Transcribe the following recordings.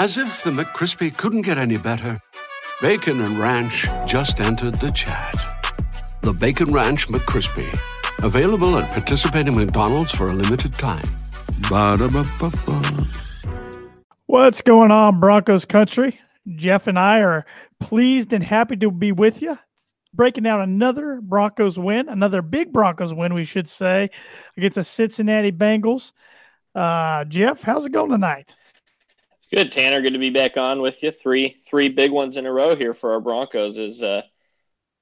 As if the McCrispy couldn't get any better, Bacon and Ranch just entered the chat. The Bacon Ranch McCrispy, available at participating McDonald's for a limited time. Ba-da-ba-ba-ba. What's going on, Broncos country? Geoff and I are pleased and happy to be with you. Breaking down another Broncos win, another big Broncos win, we should say, against the Cincinnati Bengals. Uh, Geoff, how's it going tonight? Good, Tanner. Good to be back on with you. Three three big ones in a row here for our Broncos is uh,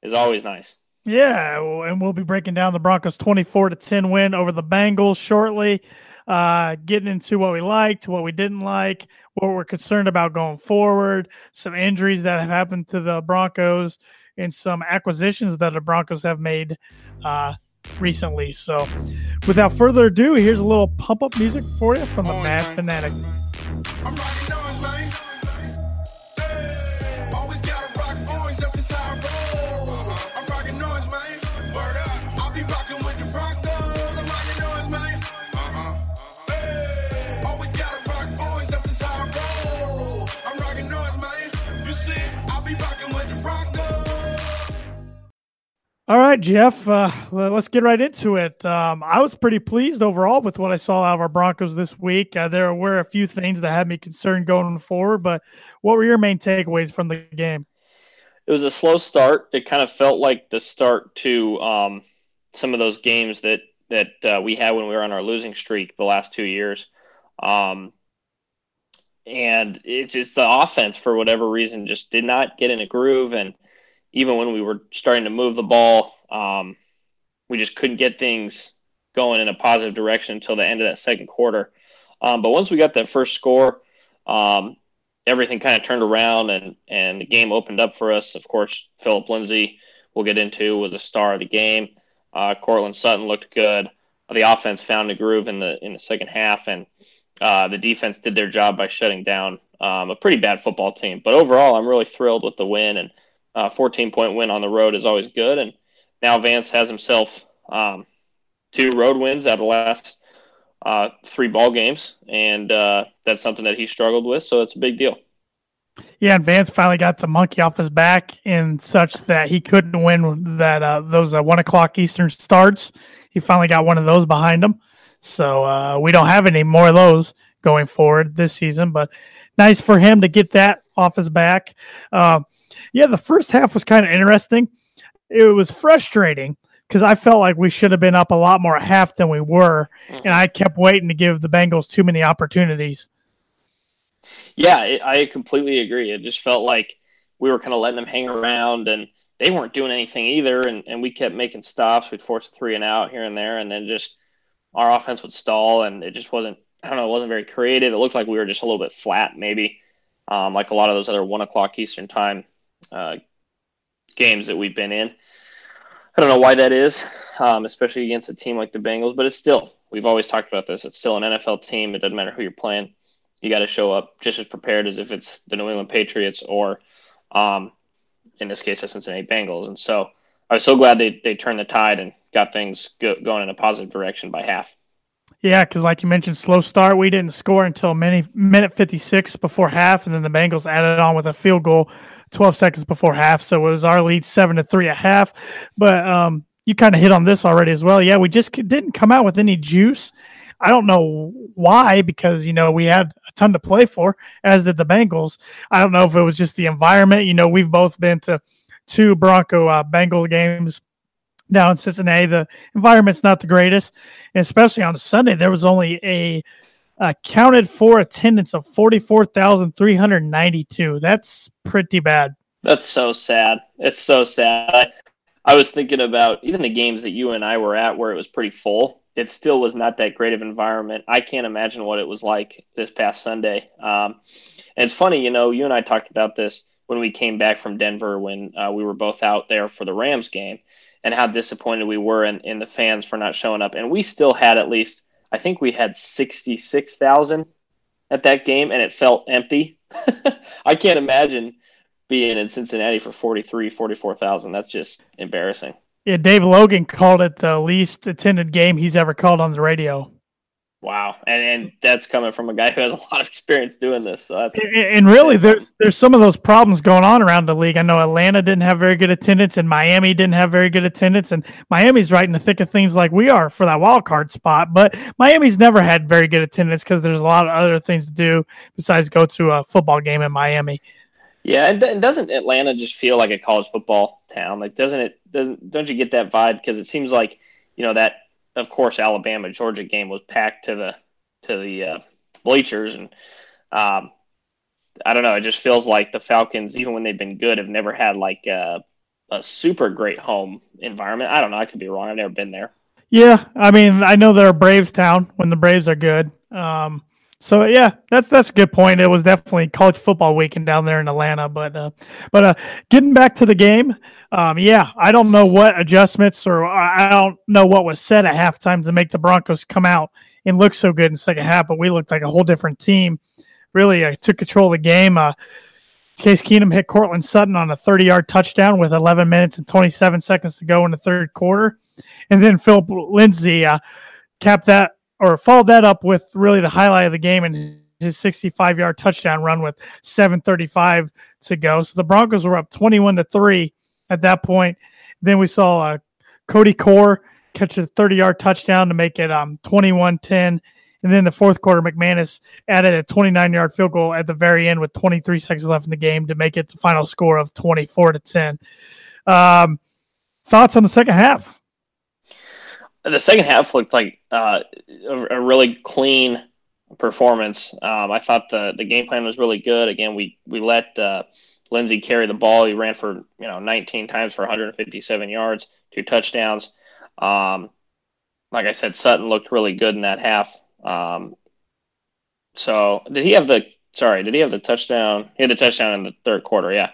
is always nice. Yeah, and we'll be breaking down the Broncos 24 to 10 win over the Bengals shortly. Uh, getting into what we liked, what we didn't like, what we're concerned about going forward, some injuries that have happened to the Broncos, and some acquisitions that the Broncos have made uh, recently. So, without further ado, here's a little pump up music for you from the Mad Fanatic. All right, Geoff, uh, let's get right into it. Um, I was pretty pleased overall with what I saw out of our Broncos this week. Uh, there were a few things that had me concerned going forward, but what were your main takeaways from the game? It was a slow start. It kind of felt like the start to um, some of those games that that uh, we had when we were on our losing streak the last two years. Um, and it just the offense for whatever reason just did not get in a groove and even when we were starting to move the ball um, we just couldn't get things going in a positive direction until the end of that second quarter. Um, but once we got that first score um, everything kind of turned around and and the game opened up for us. Of course phillip lindsay we'll get into was a star of the game. Uh, Courtland Sutton looked good. The offense found a groove in the in the second half and uh, the defense did their job by shutting down um, a pretty bad football team. But overall, I'm really thrilled with the win, and uh, 14 point win on the road is always good. And now Vance has himself um, two road wins out of the last uh, three ball games, and uh, that's something that he struggled with. So it's a big deal. Yeah, and Vance finally got the monkey off his back in such that he couldn't win that uh, those uh, one o'clock Eastern starts. He finally got one of those behind him. So uh, we don't have any more of those going forward this season, but nice for him to get that off his back. Uh, yeah, the first half was kind of interesting. It was frustrating because I felt like we should have been up a lot more half than we were, and I kept waiting to give the Bengals too many opportunities. Yeah, it, I completely agree. It just felt like we were kind of letting them hang around, and they weren't doing anything either. And, and we kept making stops. We'd force a three and out here and there, and then just our offense would stall, and it just wasn't. I don't know. It wasn't very creative. It looked like we were just a little bit flat, maybe, um, like a lot of those other one o'clock Eastern time uh, games that we've been in. I don't know why that is, um, especially against a team like the Bengals, but it's still. We've always talked about this. It's still an NFL team. It doesn't matter who you're playing. You got to show up just as prepared as if it's the New England Patriots or, um, in this case, the Cincinnati Bengals. And so I was so glad they, they turned the tide and got things go, going in a positive direction by half. Yeah, because like you mentioned, slow start. We didn't score until minute minute fifty six before half, and then the Bengals added on with a field goal twelve seconds before half. So it was our lead seven to three at half. But um, you kind of hit on this already as well. Yeah, we just didn't come out with any juice. I don't know why, because you know we had a ton to play for, as did the Bengals. I don't know if it was just the environment. You know, we've both been to two Bronco uh, Bengal games down in Cincinnati. The environment's not the greatest, and especially on Sunday, there was only a accounted for attendance of forty four thousand three hundred ninety two. That's pretty bad. That's so sad. It's so sad. I, I was thinking about even the games that you and I were at where it was pretty full. it still was not that great of environment. I can't imagine what it was like this past Sunday. Um, and it's funny, you know, you and I talked about this when we came back from Denver when uh, we were both out there for the Rams game and how disappointed we were in, in the fans for not showing up. And we still had at least, I think we had 66,000 at that game and it felt empty. I can't imagine being in Cincinnati for 43, 44,000. That's just embarrassing. Yeah, Dave Logan called it the least attended game he's ever called on the radio. Wow, and and that's coming from a guy who has a lot of experience doing this. So that's And, and really, there's there's some of those problems going on around the league. I know Atlanta didn't have very good attendance, and Miami didn't have very good attendance, and Miami's right in the thick of things like we are for that wild card spot. But Miami's never had very good attendance because there's a lot of other things to do besides go to a football game in Miami. yeah. And, and doesn't Atlanta just feel like a college football town? Like, doesn't it? Doesn't don't you get that vibe? Because it seems like you know that of course Alabama Georgia game was packed to the to the uh, bleachers. And um, I don't know it just feels like the Falcons even when they've been good have never had like a, a super great home environment. I don't know I could be wrong. I've never been there. Yeah, I mean, I know they're a Braves town when the Braves are good. Um, so yeah, that's that's a good point. It was definitely college football weekend down there in Atlanta, but uh, but uh, getting back to the game, um, yeah, I don't know what adjustments or I don't know what was said at halftime to make the Broncos come out and look so good in second half, but we looked like a whole different team. Really uh, took control of the game. Uh, Case Keenum hit Courtland Sutton on a 30 yard touchdown with 11 minutes and 27 seconds to go in the third quarter. And then Phillip Lindsay uh, capped that or followed that up with really the highlight of the game and his 65 yard touchdown run with 735 to go. So the Broncos were up 21 to 3 at that point. Then we saw uh, Cody Core catch a 30 yard touchdown to make it um, 21 10. And then the fourth quarter, McManus added a 29 yard field goal at the very end with 23 seconds left in the game to make it the final score of 24 to 10. Um, thoughts on the second half? The second half looked like uh, a, a really clean performance. Um, I thought the the game plan was really good. Again, we we let uh, Lindsay carry the ball. He ran for you know 19 times for 157 yards, two touchdowns. Um, like I said, Sutton looked really good in that half. Um, so did he have the sorry? Did he have the touchdown? He had the touchdown in the third quarter. Yeah.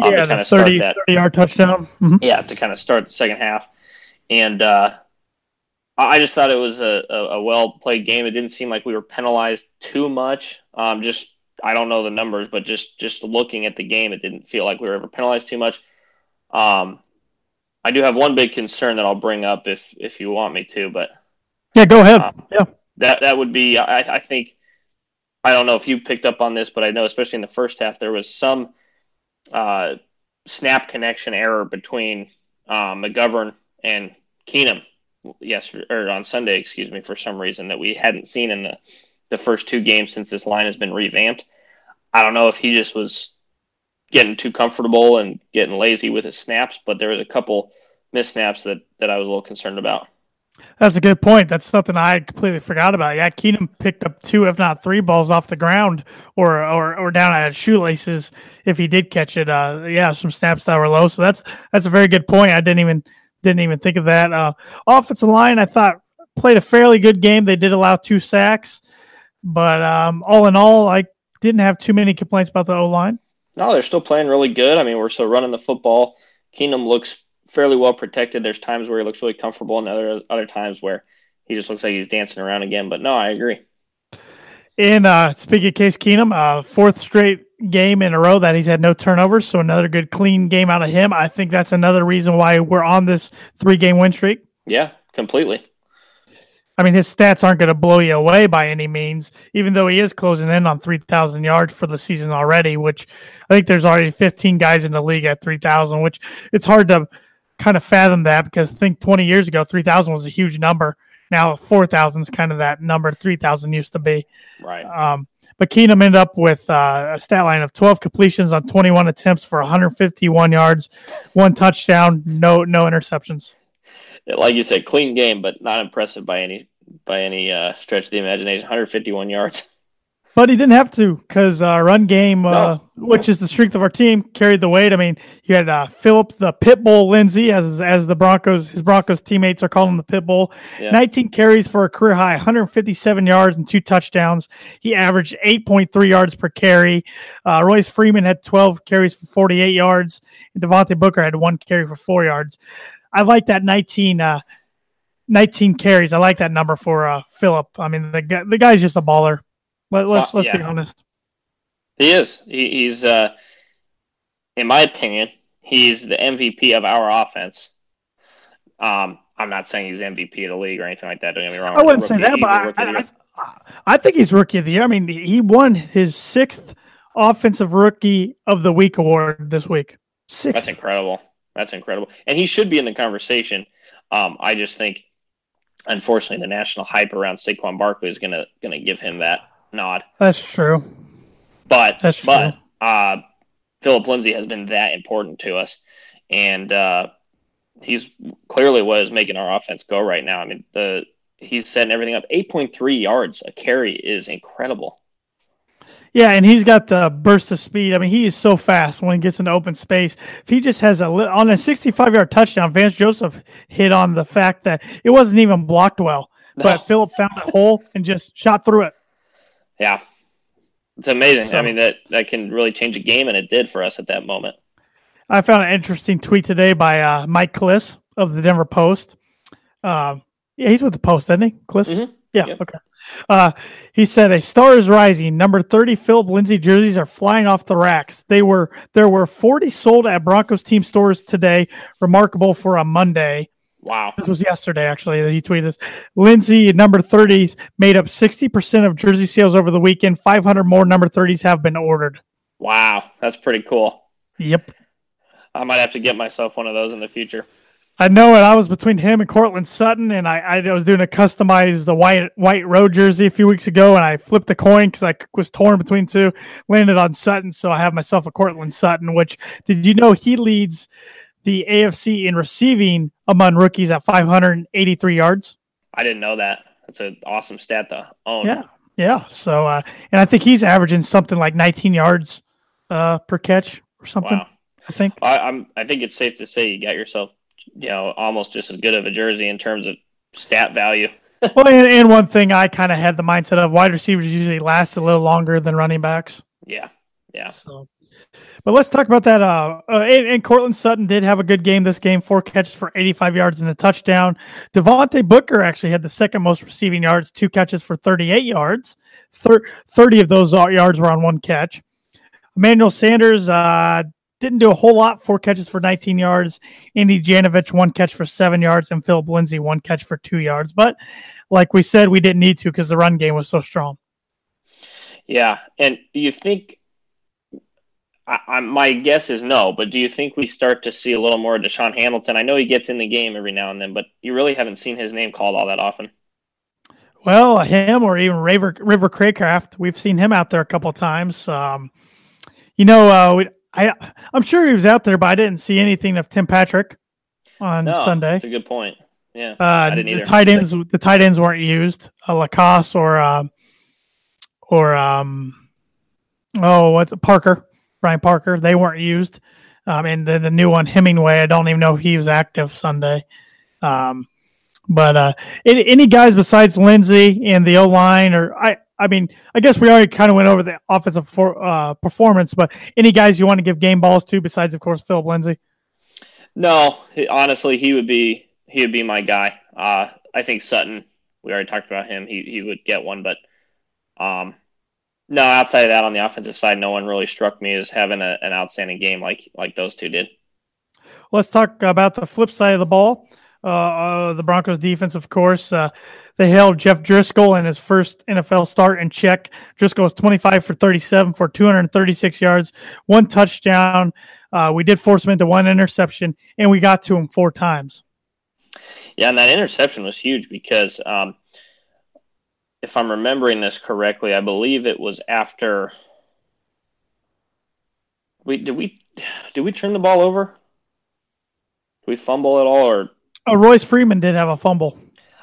Um, to yeah, the kinda start 30, that- 30 yard touchdown. Mhm. yeah, to kind of start the second half. And uh, I just thought it was a, a, a well played game. It didn't seem like we were penalized too much. Um, just I don't know the numbers, but just just looking at the game, it didn't feel like we were ever penalized too much. Um, I do have one big concern that I'll bring up if if you want me to, but Yeah, go ahead. Um, yeah. that that would be I, I think I don't know if you picked up on this, but I know especially in the first half there was some uh, snap connection error between uh, McGovern and Keenum. Yes, or on Sunday, excuse me, for some reason that we hadn't seen in the the first two games since this line has been revamped. I don't know if he just was getting too comfortable and getting lazy with his snaps, but there was a couple missed snaps that that I was a little concerned about. That's a good point. That's something I completely forgot about. Yeah, Keenum picked up two, if not three, balls off the ground or or, or down at shoelaces if he did catch it. Uh, yeah, some snaps that were low. So that's that's a very good point. I didn't even didn't even think of that. Uh, offensive line, I thought played a fairly good game. They did allow two sacks, but um, all in all, I didn't have too many complaints about the O line. No, they're still playing really good. I mean, we're still running the football. Keenum looks fairly well protected. There's times where he looks really comfortable, and other other times where he just looks like he's dancing around again. But no, I agree. And uh, speaking of Case Keenum, uh, fourth straight game in a row that he's had no turnovers, so another good clean game out of him. I think that's another reason why we're on this three game win streak. Yeah, completely. I mean, his stats aren't going to blow you away by any means, even though he is closing in on 3,000 yards for the season already, which I think there's already 15 guys in the league at 3,000, which it's hard to kind of fathom that because I think 20 years ago, 3,000 was a huge number. Now 4,000 is kind of that number 3,000 used to be. Right. Um, but Keenum ended up with uh, a stat line of 12 completions on 21 attempts for 151 yards, one touchdown, no no interceptions. Like you said, clean game, but not impressive by any by any uh, stretch of the imagination. 151 yards. But he didn't have to because uh, run game, uh, No. which is the strength of our team, carried the weight. I mean, you had uh, Phillip the Pitbull Lindsay, as as the Broncos, his Broncos teammates are calling him the Pitbull. Yeah. 19 carries for a career high, 157 yards and two touchdowns. He averaged 8.3 yards per carry. Uh, Royce Freeman had 12 carries for 48 yards. And Devontae Booker had one carry for four yards. I like that 19, uh, 19 carries. I like that number for uh, Phillip. I mean, the guy, the guy's just a baller. Let, let's let's be honest. He is. He, he's, uh, in my opinion, he's the MVP of our offense. Um, I'm not saying he's MVP of the league or anything like that. Don't get me wrong. I wouldn't say that, but I, rookie of the I. I, I think he's rookie of the year. I mean, he won his sixth offensive rookie of the week award this week. Sixth. That's incredible. That's incredible. And he should be in the conversation. Um, I just think, unfortunately, the national hype around Saquon Barkley is gonna gonna give him that nod. That's true. But That's but uh, Phillip Lindsay has been that important to us, and uh, he's clearly what is making our offense go right now. I mean, the he's setting everything up. Eight point three yards a carry is incredible. Yeah, and he's got the burst of speed. I mean, he is so fast when he gets into open space. If he just has a on a 65 yard touchdown, Vance Joseph hit on the fact that it wasn't even blocked well, but. Phillip found a hole and just shot through it. Yeah, it's amazing. So- I mean that that can really change a game, and it did for us at that moment. I found an interesting tweet today by uh, Mike Klis of the Denver Post. Um, yeah, he's with the Post, isn't he? Klis? Mhm. Yeah, okay. Uh, he said, "A star is rising. Number thirty Phillip Lindsay jerseys are flying off the racks. They were there were forty sold at Broncos team stores today. Remarkable for a Monday. Wow. This was yesterday, actually, that he tweeted this. Lindsay, number 30s, made up 60% of jersey sales over the weekend. 500 more number 30s have been ordered. Wow, that's pretty cool. Yep. I might have to get myself one of those in the future. I know it. I was between him and Courtland Sutton, and I, I was doing a customized the white white road jersey a few weeks ago, and I flipped the coin because I was torn between two. Landed on Sutton, so I have myself a Courtland Sutton. Which did you know he leads the AFC in receiving among rookies at 583 yards? I didn't know that. That's an awesome stat to own. Yeah, yeah. So, uh, and I think he's averaging something like 19 yards uh, per catch or something. Wow. I think. I, I'm. I think it's safe to say you got yourself, you know, almost just as good of a jersey in terms of stat value. well, and, and one thing I kind of had the mindset of wide receivers usually last a little longer than running backs. Yeah. Yeah. So, but let's talk about that. Uh, uh and, and Courtland Sutton did have a good game this game, four catches for 85 yards and a touchdown. Devontae Booker actually had the second most receiving yards, two catches for 38 yards. Thir- 30 of those yards were on one catch. Emmanuel Sanders uh, didn't do a whole lot, four catches for 19 yards. Andy Janovich, one catch for seven yards, and Phillip Lindsay, one catch for two yards. But like we said, we didn't need to because the run game was so strong. Yeah. And do you think? I, I, my guess is no, but do you think we start to see a little more of DaeSean Hamilton? I know he gets in the game every now and then, but you really haven't seen his name called all that often. Well, him or even River River Cracraft, we've seen him out there a couple of times. Um, you know, uh, we, I I'm sure he was out there, but I didn't see anything of Tim Patrick on No, Sunday. That's a good point. Yeah. Uh, the either. tight ends, the tight ends weren't used. Uh, LaCosse or uh, or um, oh, what's it? Parker, Brian Parker. They weren't used. Um, and then the new one, Hemingway. I don't even know if he was active Sunday. Um, but uh, any, any guys besides Lindsay and the O line, or I, I mean, I guess we already kind of went over the offensive for, uh, performance. But any guys you want to give game balls to besides, of course, Phillip Lindsay? No, honestly, he would be he would be my guy. Uh, I think Sutton. We already talked about him. He he would get one, but um, no. Outside of that, on the offensive side, no one really struck me as having a, an outstanding game like like those two did. Let's talk about the flip side of the ball. Uh, uh, the Broncos defense, of course, uh, they held Jeff Driskel in his first NFL start in check. Driskel was 25 for 37 for 236 yards, one touchdown. Uh, we did force him into one interception, and we got to him four times. Yeah, and that interception was huge because um, if I'm remembering this correctly, I believe it was after we did we did we turn the ball over? Did we fumble at all, or Uh, Royce Freeman did have a fumble.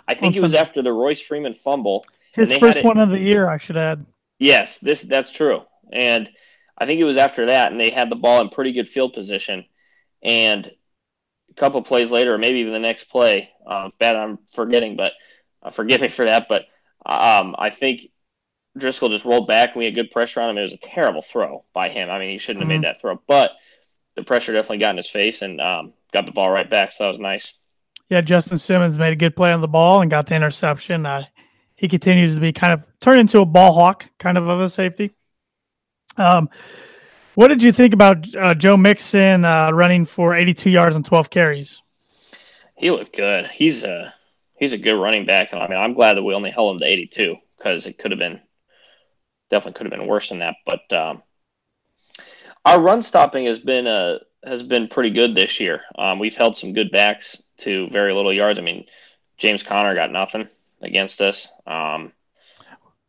I think it was Sunday. after the Royce Freeman fumble. His first one of the year, I should add. Yes, this that's true. And I think it was after that, and they had the ball in pretty good field position. And a couple plays later, or maybe even the next play, uh, bad I'm forgetting, but uh, forgive me for that. But um, I think Driskel just rolled back, and we had good pressure on him. It was a terrible throw by him. I mean, he shouldn't have made that throw, but the pressure definitely got in his face and um, got the ball right back. So that was nice. Yeah, Justin Simmons made a good play on the ball and got the interception. Uh, he continues to be kind of turned into a ball hawk, kind of of a safety. Um, what did you think about uh, Joe Mixon uh, running for 82 yards on 12 carries? He looked good. He's a he's a good running back. And I mean, I'm glad that we only held him to 82 because it could have been definitely could have been worse than that. But um, our run stopping has been uh, has been pretty good this year. Um, we've held some good backs to very little yards. I mean, James Conner got nothing against us. Um,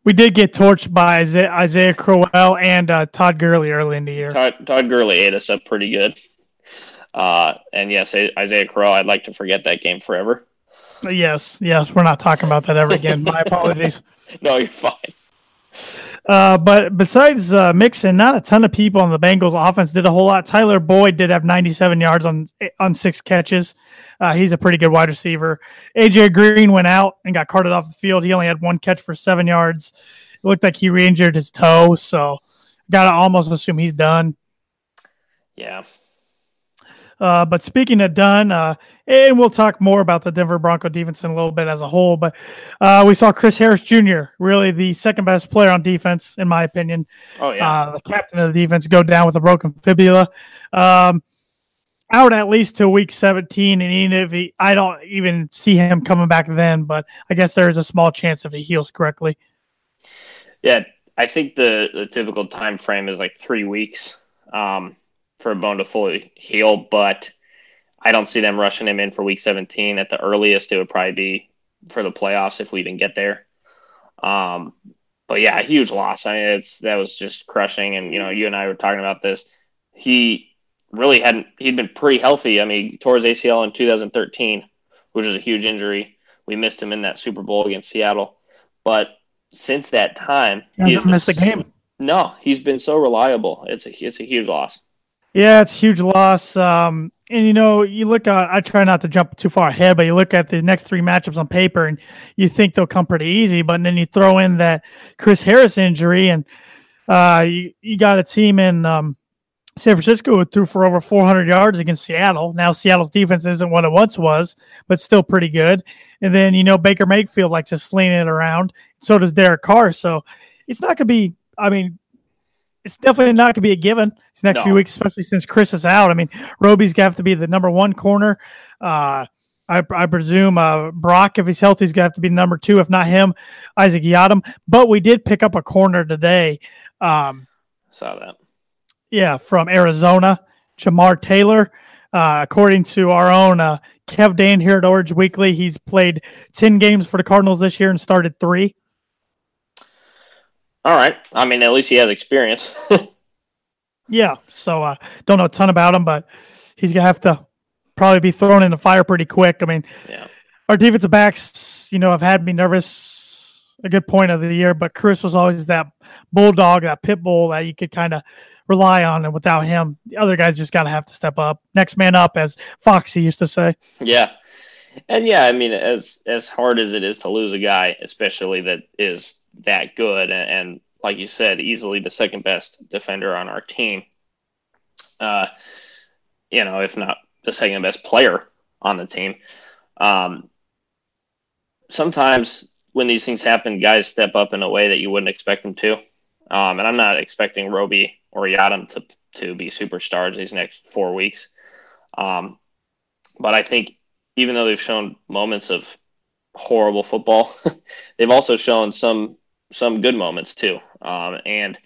We did get torched by Isaiah, Isaiah Crowell and uh, Todd Gurley early in the year. Todd, Todd Gurley ate us up pretty good. Uh, and yes, Isaiah Crowell, I'd like to forget that game forever. Yes, yes, we're not talking about that ever again. My apologies. No, you're fine. Uh, but besides uh, Mixon, not a ton of people on the Bengals offense did a whole lot. Tyler Boyd did have 97 yards on on six catches. Uh, he's a pretty good wide receiver. AJ Green went out and got carted off the field. He only had one catch for seven yards. It looked like he re-injured his toe, so gotta almost assume he's done. Yeah. Uh, but speaking of done, uh, and we'll talk more about the Denver Bronco defense in a little bit as a whole. But uh, we saw Chris Harris Jr., really the second best player on defense, in my opinion. Oh yeah. Uh, the captain of the defense go down with a broken fibula. Um, out at least till week 17, and even if he, I don't even see him coming back then, but I guess there is a small chance if he heals correctly. Yeah, I think the, the typical time frame is like three weeks um, for a bone to fully heal, but I don't see them rushing him in for week 17. At the earliest, it would probably be for the playoffs if we even get there. Um, but yeah, a huge loss. I mean, it's that was just crushing. And you know, you and I were talking about this. He really hadn't. He'd been pretty healthy. I mean, he tore his ACL in 2013, which was a huge injury. We missed him in that Super Bowl against Seattle, but since that time, He hasn't has missed a game. No, he's been so reliable. It's a it's a huge loss. Yeah, it's a huge loss. Um, and you know, you look at I try not to jump too far ahead, but you look at the next three matchups on paper and you think they'll come pretty easy, but then you throw in that Chris Harris injury and uh, you, you got a team in um, San Francisco who threw for over 400 yards against Seattle. Now Seattle's defense isn't what it once was, but still pretty good. And then you know Baker Mayfield likes to sling it around. So does Derek Carr. So it's not going to be. I mean, it's definitely not going to be a given these next No. few weeks, especially since Chris is out. I mean, Roby's going to have to be the number one corner. Uh, I, I presume uh, Brock, if he's healthy, is going to have to be number two. If not him, Isaac Yiadom. But we did pick up a corner today. Um, Saw that. yeah, from Arizona, Jamar Taylor. Uh, according to our own uh, Kev Dan here at Orange Weekly, he's played 10 games for the Cardinals this year and started three. All right. I mean, at least he has experience. Yeah, so uh, don't know a ton about him, but he's gonna have to probably be thrown in the fire pretty quick. I mean, Yeah. our defensive backs, you know, have had me nervous a good point of the year, but Chris was always that bulldog, that pit bull that you could kind of rely on, and without him, the other guys just gotta have to step up, next man up, as Foxy used to say. yeah. And yeah, I mean, as as hard as it is to lose a guy, especially that is that good and, and like you said, easily the second best defender on our team. Uh, you know, if not the second best player on the team. Um, sometimes when these things happen, guys step up in a way that you wouldn't expect them to. Um, and I'm not expecting Roby or Yiadom to to be superstars these next four weeks. Um, but I think even though they've shown moments of horrible football, they've also shown some some good moments too. Um, and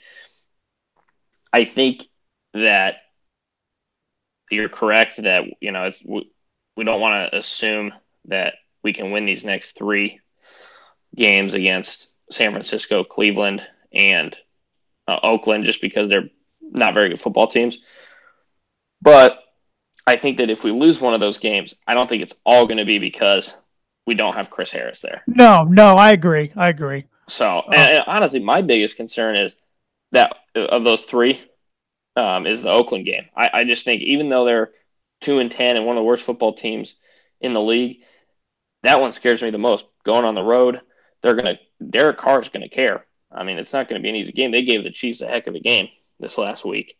I think that you're correct that you know we, we don't want to assume that we can win these next three games against San Francisco, Cleveland, and uh, Oakland just because they're not very good football teams. But I think that if we lose one of those games, I don't think it's all going to be because we don't have Chris Harris there. No, no, I agree. I agree. So, and, and honestly, my biggest concern is that of those three um, is the Oakland game. I, I just think even though they're two and ten and one of the worst football teams in the league, that one scares me the most. Going on the road, they're gonna Derek Carr's gonna care. I mean, it's not going to be an easy game. They gave the Chiefs a heck of a game this last week.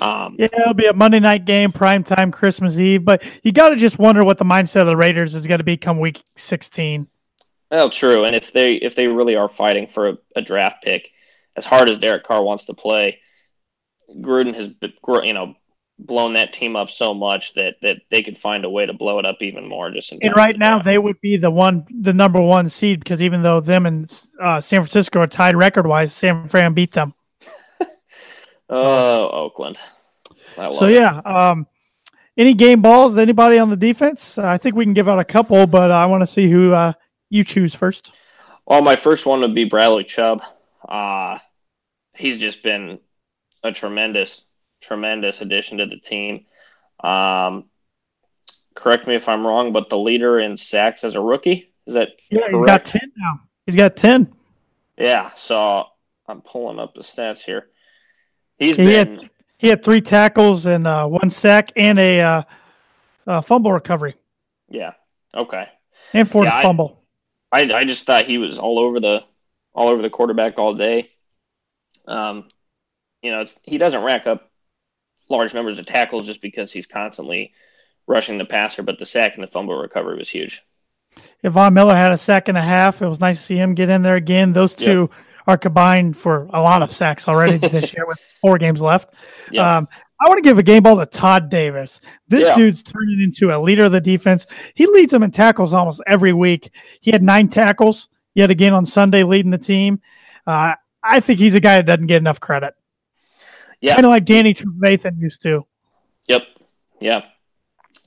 Um, Yeah, it'll be a Monday night game, prime time, Christmas Eve. But you got to just wonder what the mindset of the Raiders is going to be come week 16. Well, true, and if they if they really are fighting for a, a draft pick, as hard as Derek Carr wants to play, Gruden has you know blown that team up so much that that they could find a way to blow it up even more. Just in And right now, they would be the one, the number one seed because even though them and uh, San Francisco are tied record wise, San Fran beat them. oh Oakland. So it. yeah, um, any game balls? Anybody on the defense? Uh, I think we can give out a couple, but I want to see who uh, you choose first. Well, my first one would be Bradley Chubb. Uh, he's just been a tremendous, tremendous addition to the team. Um, correct me if I'm wrong, but the leader in sacks as a rookie is that Yeah, correct? he's got ten now. He's got ten. Yeah, so I'm pulling up the stats here. He's He been had he had three tackles and uh, one sack and a uh, uh, fumble recovery yeah okay. and forced Yeah, fumble. I I just thought he was all over the all over the quarterback all day. Um, you know, it's, he doesn't rack up large numbers of tackles just because he's constantly rushing the passer, but the sack and the fumble recovery was huge. If Von Miller had a sack and a half, it was nice to see him get in there again. Those two are combined for a lot of sacks already this year with four games left. Yep. Um, I want to give a game ball to Todd Davis. This Yeah. dude's turning into a leader of the defense. He leads them in tackles almost every week. He had nine tackles yet again on Sunday, leading the team. Uh, I think he's a guy that doesn't get enough credit. Yeah. Kind of like Danny Trevathan used to. Yep. Yeah.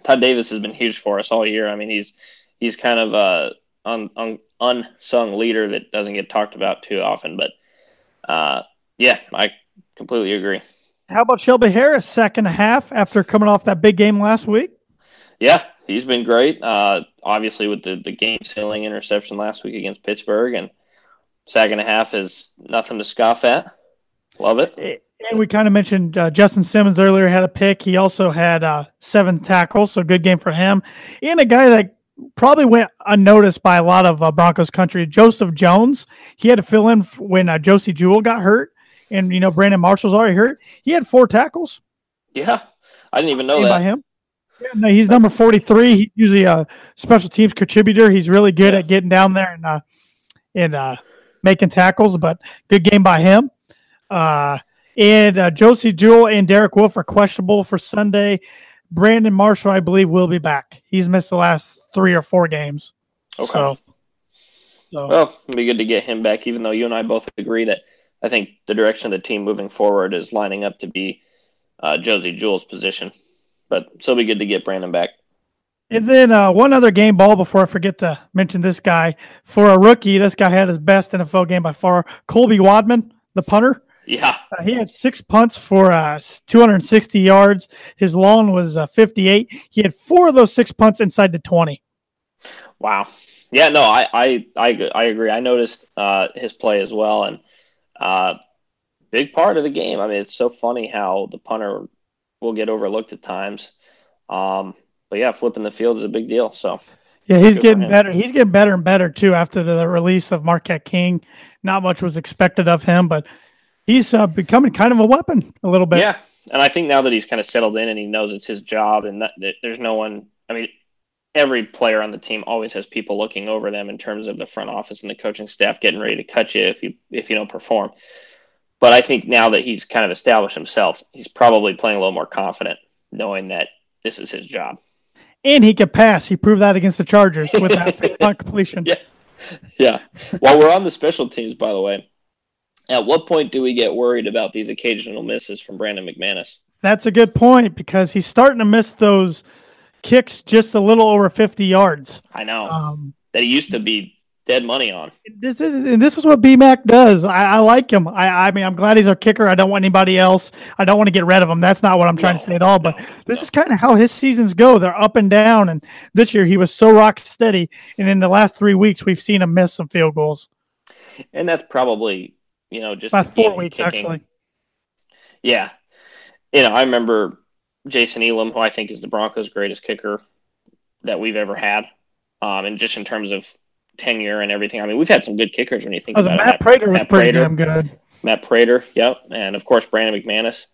Todd Davis has been huge for us all year. I mean, he's he's kind of a un, un, unsung leader that doesn't get talked about too often, but uh, yeah, I completely agree. How about Shelby Harris, second half after coming off that big game last week? Yeah, he's been great. Uh, obviously, with the, the game sealing interception last week against Pittsburgh, and sack and a half is nothing to scoff at. Love it. And we kind of mentioned uh, Justin Simmons earlier had a pick. He also had uh, seven tackles, so good game for him. And a guy that probably went unnoticed by a lot of uh, Broncos country, Joseph Jones. He had to fill in when uh, Josey Jewell got hurt, and you know Brandon Marshall's already hurt. He had four tackles. Yeah, I didn't even know Named by him. Yeah, no, he's number forty-three. He's usually a special teams contributor. He's really good Yeah. at getting down there and uh, and uh, making tackles. But good game by him. Uh, and uh, Josey Jewell and Derek Wolfe are questionable for Sunday. Brandon Marshall, I believe, will be back. He's missed the last three or four games. Okay. So, so Well, it'd be good to get him back, even though you and I both agree that I think the direction of the team moving forward is lining up to be uh, Josey Jewell's position. But still be good to get Brandon back. And then uh, one other game ball before I forget to mention this guy. For a rookie, this guy had his best NFL game by far. Colby Wadman, the punter. Yeah, Uh, he had six punts for uh, 260 yards. His long was uh, 58. He had four of those six punts inside the 20. Wow. Yeah, no, I I I, I agree. I noticed uh, his play as well, and uh, big part of the game. I mean, it's so funny how the punter will get overlooked at times. Um, but yeah, flipping the field is a big deal. So Yeah, he's getting better. He's getting better and better too after the release of Marquette King. Not much was expected of him, but he's uh, becoming kind of a weapon a little bit. yeah, and I think now that he's kind of settled in and he knows it's his job, and that, that there's no one. I mean, every player on the team always has people looking over them in terms of the front office and the coaching staff getting ready to cut you if you if you don't perform. But I think now that he's kind of established himself, he's probably playing a little more confident, knowing that this is his job. And he could pass. He proved that against the Chargers with that completion. Yeah. Yeah. While we're on the special teams, by the way, at what point do we get worried about these occasional misses from Brandon McManus? That's a good point because he's starting to miss those kicks just a little over 50 yards. I know Um, that he used to be dead money on. this is and this is what BMAC does. I, I like him. I, I mean, I'm glad he's our kicker. I don't want anybody else. I don't want to get rid of him. That's not what I'm trying No, to say at all. But no, this no. is kind of how his seasons go. They're up and down. And this year he was so rock steady. And in the last three weeks, we've seen him miss some field goals. and that's probably you know just Last four weeks, kicking. actually. Yeah, you know, I remember Jason Elam, who I think is the Broncos' greatest kicker that we've ever had, um, and just in terms of tenure and everything. I mean, we've had some good kickers when you think Oh, about Matt it. Prater was Matt pretty Prater. damn good. Matt Prater, yep, and of course Brandon McManus.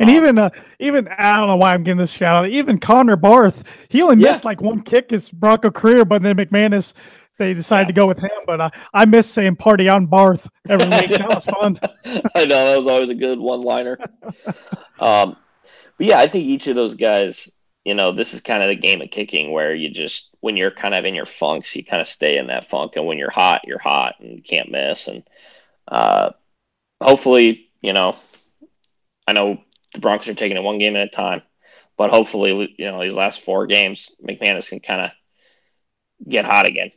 And Um, even uh, even I don't know why I'm giving this shout out. Even Connor Barth, he only Yeah. missed like one kick his Bronco career, but then McManus they decided to go with him. But uh, I miss saying party on Barth every week. that was fun. I know that was always a good one-liner. um, but yeah, I think each of those guys, you know, this is kind of the game of kicking where you just when you're kind of in your funks, you kind of stay in that funk, and when you're hot, you're hot and can't miss. And uh, hopefully, you know, I know the Broncos are taking it one game at a time, but hopefully, you know, these last four games, McManus can kind of get hot again.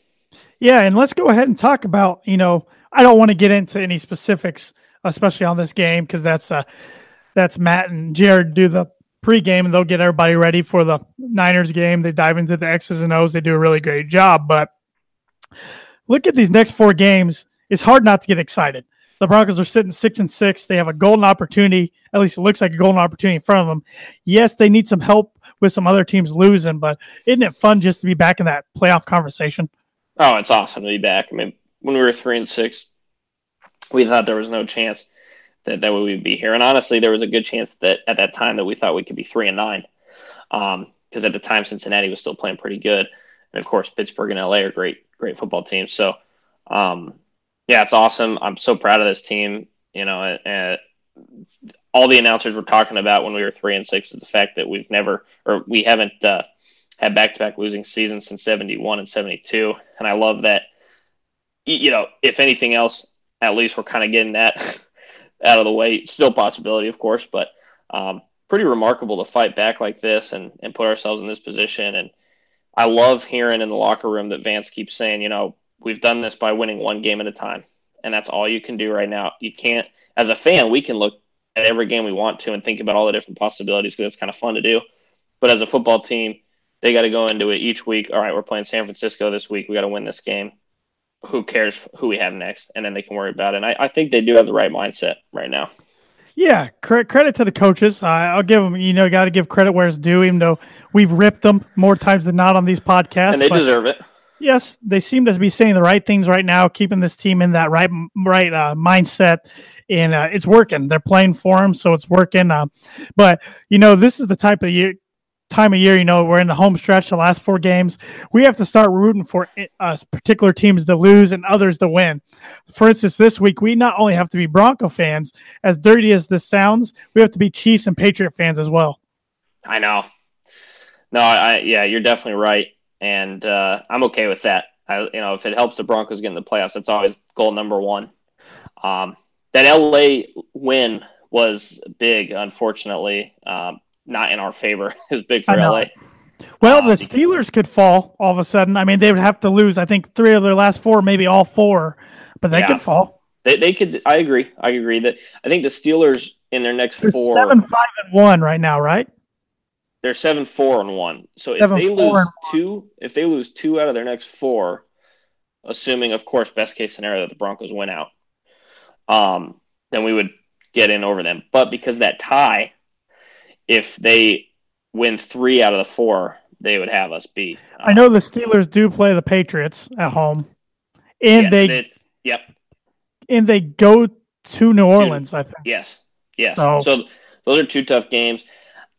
Yeah, and let's go ahead and talk about. You know, I don't want to get into any specifics, especially on this game, because that's uh that's Matt and Jared do the pregame, and they'll get everybody ready for the Niners game. They dive into the X's and O's. They do a really great job. But look at these next four games. It's hard not to get excited. The Broncos are sitting six and six. They have a golden opportunity. At least it looks like a golden opportunity in front of them. Yes, they need some help with some other teams losing, but isn't it fun just to be back in that playoff conversation? Oh, it's awesome to be back. I mean, when we were three and six, we thought there was no chance that that we would be here, and honestly, there was a good chance that at that time that we thought we could be three and nine, because at the time Cincinnati was still playing pretty good, and of course Pittsburgh and LA are great, great football teams. So, um, yeah, it's awesome. I'm so proud of this team. You know, all the announcers were talking about when we were three and six is the fact that we've never or we haven't uh, had back-to-back losing seasons since 71 and 72 and i love that you know if anything else at least we're kind of getting that out of the way still possibility of course but um, pretty remarkable to fight back like this and, and put ourselves in this position and i love hearing in the locker room that vance keeps saying you know we've done this by winning one game at a time and that's all you can do right now you can't as a fan we can look at every game we want to and think about all the different possibilities because it's kind of fun to do but as a football team they got to go into it each week. All right, we're playing San Francisco this week. We got to win this game. Who cares who we have next? And then they can worry about it. And I, I think they do have the right mindset right now. Yeah, cre- credit to the coaches. Uh, I'll give them, you know, got to give credit where it's due, even though we've ripped them more times than not on these podcasts. and they deserve it. yes, they seem to be saying the right things right now, keeping this team in that right right uh, mindset, and uh, it's working. They're playing for them, so it's working. Uh, but you know, this is the type of year time of year. You know, we're in the home stretch, the last four games. We have to start rooting for us particular teams to lose and others to win. For instance, this week we not only have to be Bronco fans, as dirty as this sounds, we have to be Chiefs and Patriot fans as well. I know. No, I, I yeah, you're definitely right, and uh, I'm okay with that. I, you know, if it helps the Broncos get in the playoffs, that's always goal number one. Um, that LA win was big, unfortunately, um, not in our favor. is big for LA. Well, Uh, the Steelers could fall all of a sudden. I mean, they would have to lose, I think, three of their last four, maybe all four, but they Yeah. could fall. They, they could. I agree. I agree that I think the Steelers in their next They're four, seven, five, and one right now, right? they're seven four and one. So if they lose two, if they lose two out of their next four, assuming of course best case scenario that the Broncos win out, um, then we would get in over them. But because that tie, if they win three out of the four, they would have us beat. I know the Steelers do play the Patriots at home, and Yeah, they it's yep. and they go to New Orleans. I think. Yes. Yes. Oh. So those are two tough games.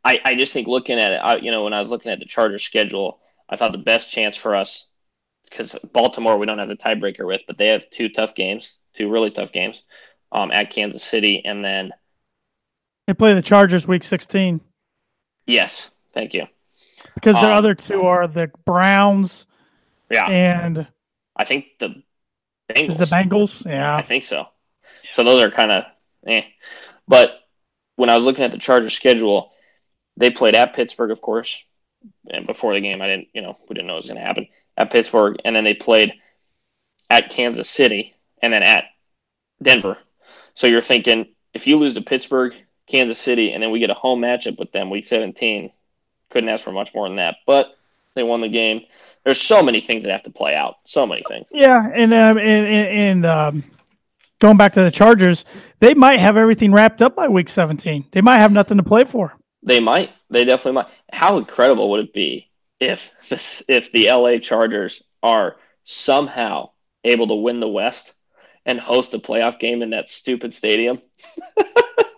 I, I just think looking at it, I, you know, when I was looking at the Chargers schedule, I thought the best chance for us, because Baltimore we don't have the tiebreaker with, but they have two tough games, two really tough games, um, at Kansas City, and then They play the Chargers week sixteen yes, thank you, because their Um, other two are the Browns yeah, and I think the Bengals. the Bengals. Yeah. I think so. So those are kind of eh. But when I was looking at the Chargers schedule, they played at Pittsburgh, of course. And before the game, I didn't, you know, we didn't know it was going to happen at Pittsburgh, and then they played at Kansas City, and then at Denver. So you're thinking if you lose to Pittsburgh, Kansas City, and then we get a home matchup with them week 17, couldn't ask for much more than that. But they won the game. There's so many things that have to play out. So many things. yeah, and um, and and, um, going back to the Chargers, they might have everything wrapped up by week 17. They might have nothing to play for. They might. They definitely might. How incredible would it be if this if the LA Chargers are somehow able to win the West and host a playoff game in that stupid stadium?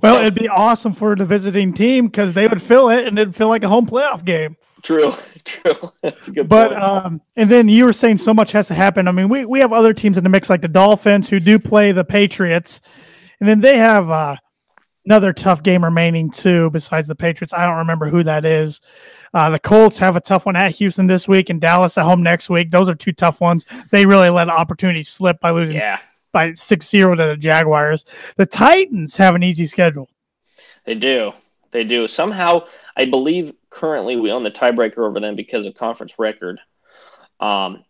Well, it'd be awesome for the visiting team because they would fill it and it'd feel like a home playoff game. True, true. That's a good But point. um, and then you were saying so much has to happen. I mean, we we have other teams in the mix like the Dolphins who do play the Patriots, and then they have uh, another tough game remaining too. Besides the Patriots, I don't remember who that is. Uh, the Colts have a tough one at Houston this week and Dallas at home next week. Those are two tough ones. They really let opportunities slip by losing yeah, by 6-0 to the Jaguars. The Titans have an easy schedule. they do. They do. Somehow, I believe currently we own the tiebreaker over them because of conference record. Um,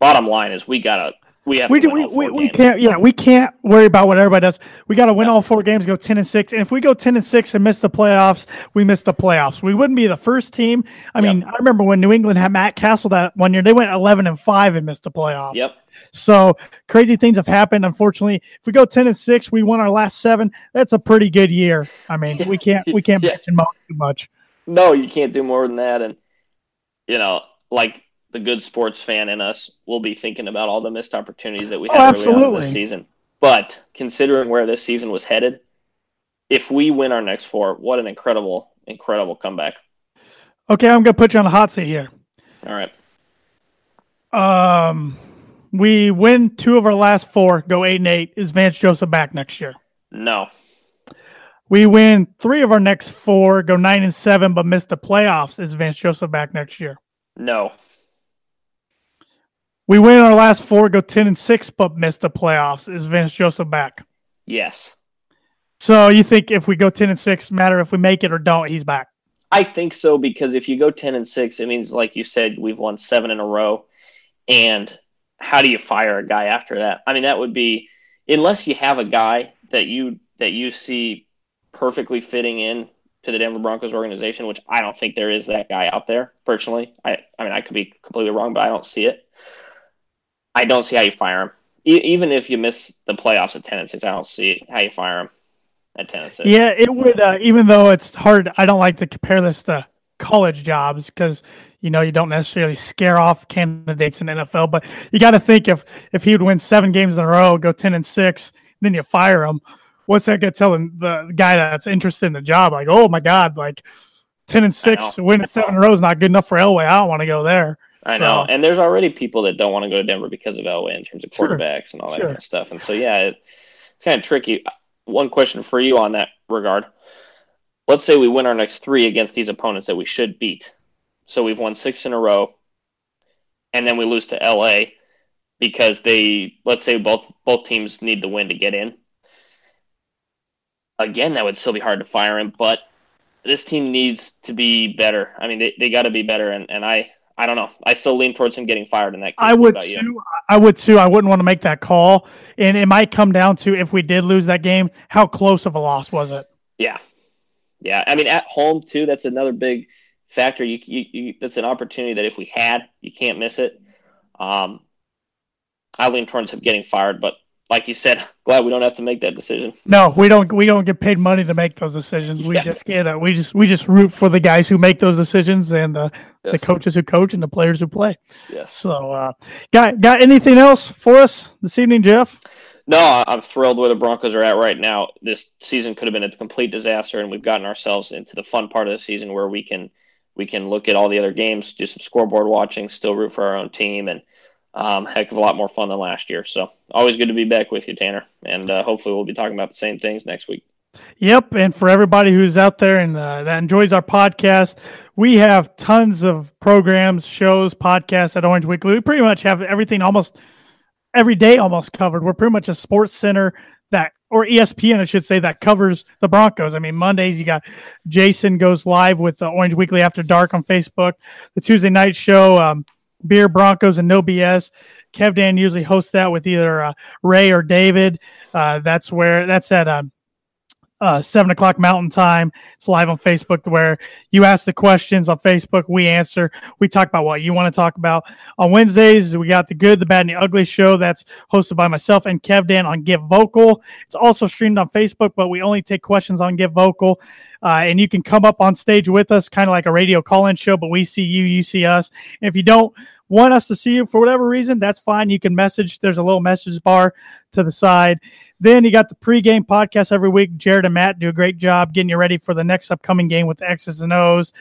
bottom line is we gotta we have We to do, we, we, we can't yeah we can't worry about what everybody does. We got to win all four games, go ten and six, and if we go ten and six and miss the playoffs, we miss the playoffs. We wouldn't be the first team. I mean, I remember when New England had Matt Cassel that one year, they went eleven and five and missed the playoffs. Yep. So crazy things have happened. Unfortunately, if we go ten and six, we won our last seven. That's a pretty good year. I mean, we can't we can't Yeah. bitch and moan too much. No, you can't do more than that. And you know, like the good sports fan in us will be thinking about all the missed opportunities that we Oh, had early on this season. But considering where this season was headed, if we win our next four, what an incredible, incredible comeback. Okay, I'm gonna put you on the hot seat here. All right. Um, we win two of our last four, go eight and eight. Is Vance Joseph back next year? No. We win three of our next four, go nine and seven, but miss the playoffs. Is Vance Joseph back next year? No. We win our last four, go ten and six, but miss the playoffs. Is Vance Joseph back? Yes. So you think if we go ten and six, matter if we make it or don't, he's back? I think so because if you go ten and six, it means like you said, we've won seven in a row. And how do you fire a guy after that? I mean, that would be unless you have a guy that you that you see perfectly fitting in to the Denver Broncos organization, which I don't think there is that guy out there personally. I I mean, I could be completely wrong, but I don't see it. I don't see how you fire him. E- even if you miss the playoffs at ten and six, I don't see how you fire him at ten and six. Yeah, it would. Uh, even though it's hard, I don't like to compare this to college jobs because you know you don't necessarily scare off candidates in the NFL. But you got to think if if he would win seven games in a row, go ten and six, then you fire him. What's that going to tell him, the guy that's interested in the job? Like, oh my god, like ten and six, winning seven in a row is not good enough for Elway. I don't want to go there. I So- know, and there's already people that don't want to go to Denver because of Elway in terms of Sure. quarterbacks and all that Sure. kind of stuff. And so, yeah, it, it's kind of tricky. One question for you on that regard: Let's say we win our next three against these opponents that we should beat. So we've won six in a row, and then we lose to LA because they, let's say, both both teams need the win to get in. Again, that would still be hard to fire him, but this team needs to be better. I mean, they, they got to be better, and, and I I don't know. I still lean towards him getting fired in that. Case. I would you? too. I would too. I wouldn't want to make that call, and it might come down to if we did lose that game, how close of a loss was it? Yeah, yeah. I mean, at home too. That's another big factor. You, you, you that's an opportunity that if we had, you can't miss it. Um, I lean towards him getting fired, but like you said, glad we don't have to make that decision. No, we don't. We don't get paid money to make those decisions. We Yeah. just get. Uh, we just. We just root for the guys who make those decisions and uh, the coaches who coach and the players who play. Yes. So, uh, got got anything else for us this evening, Geoff? No, I'm thrilled where the Broncos are at right now. This season could have been a complete disaster, and we've gotten ourselves into the fun part of the season where we can we can look at all the other games, do some scoreboard watching, still root for our own team, and um, heck of a lot more fun than last year. So always good to be back with you, Tanner, and uh, hopefully we'll be talking about the same things next week. Yep, and for everybody who's out there and uh, that enjoys our podcast, we have tons of programs, shows, podcasts at Orange Weekly. We pretty much have everything almost every day almost covered. We're pretty much a sports center that or ESPN, I should say, that covers the Broncos. I mean, Mondays you got Jason goes live with uh, Orange Weekly After Dark on Facebook. The Tuesday night show, um, Beer Broncos and No BS. Kev Dan usually hosts that with either uh, Ray or David. Uh, that's where that's at um, uh, seven o'clock Mountain Time. It's live on Facebook where you ask the questions on Facebook, we answer. We talk about what you want to talk about. On Wednesdays, we got the Good, the Bad, and the Ugly show that's hosted by myself and Kev Dan on Get Vocal. It's also streamed on Facebook, but we only take questions on Get Vocal. Uh, and you can come up on stage with us, kind of like a radio call in show, but we see you, you see us. And if you don't, want us to see you for whatever reason, that's fine. You can message. There's a little message bar to the side. Then you got the pregame podcast every week. Jared and Matt do a great job getting you ready for the next upcoming game with the X's and O's.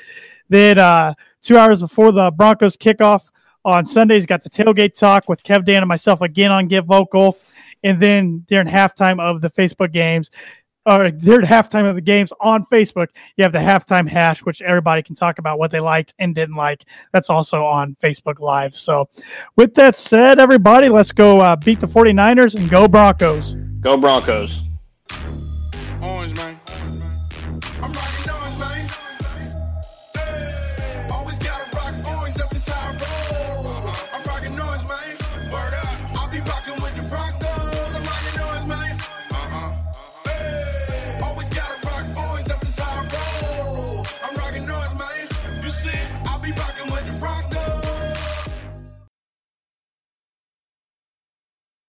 Then uh, two hours before the Broncos kickoff on Sundays, got the tailgate talk with Kev Dan and myself again on Get Vocal. And then during halftime of the Facebook games, or their halftime of the games on Facebook. You have the halftime hash, which everybody can talk about what they liked and didn't like. That's also on Facebook Live. So, with that said, everybody, let's go uh, beat the 49ers and go Broncos. Go Broncos. Orange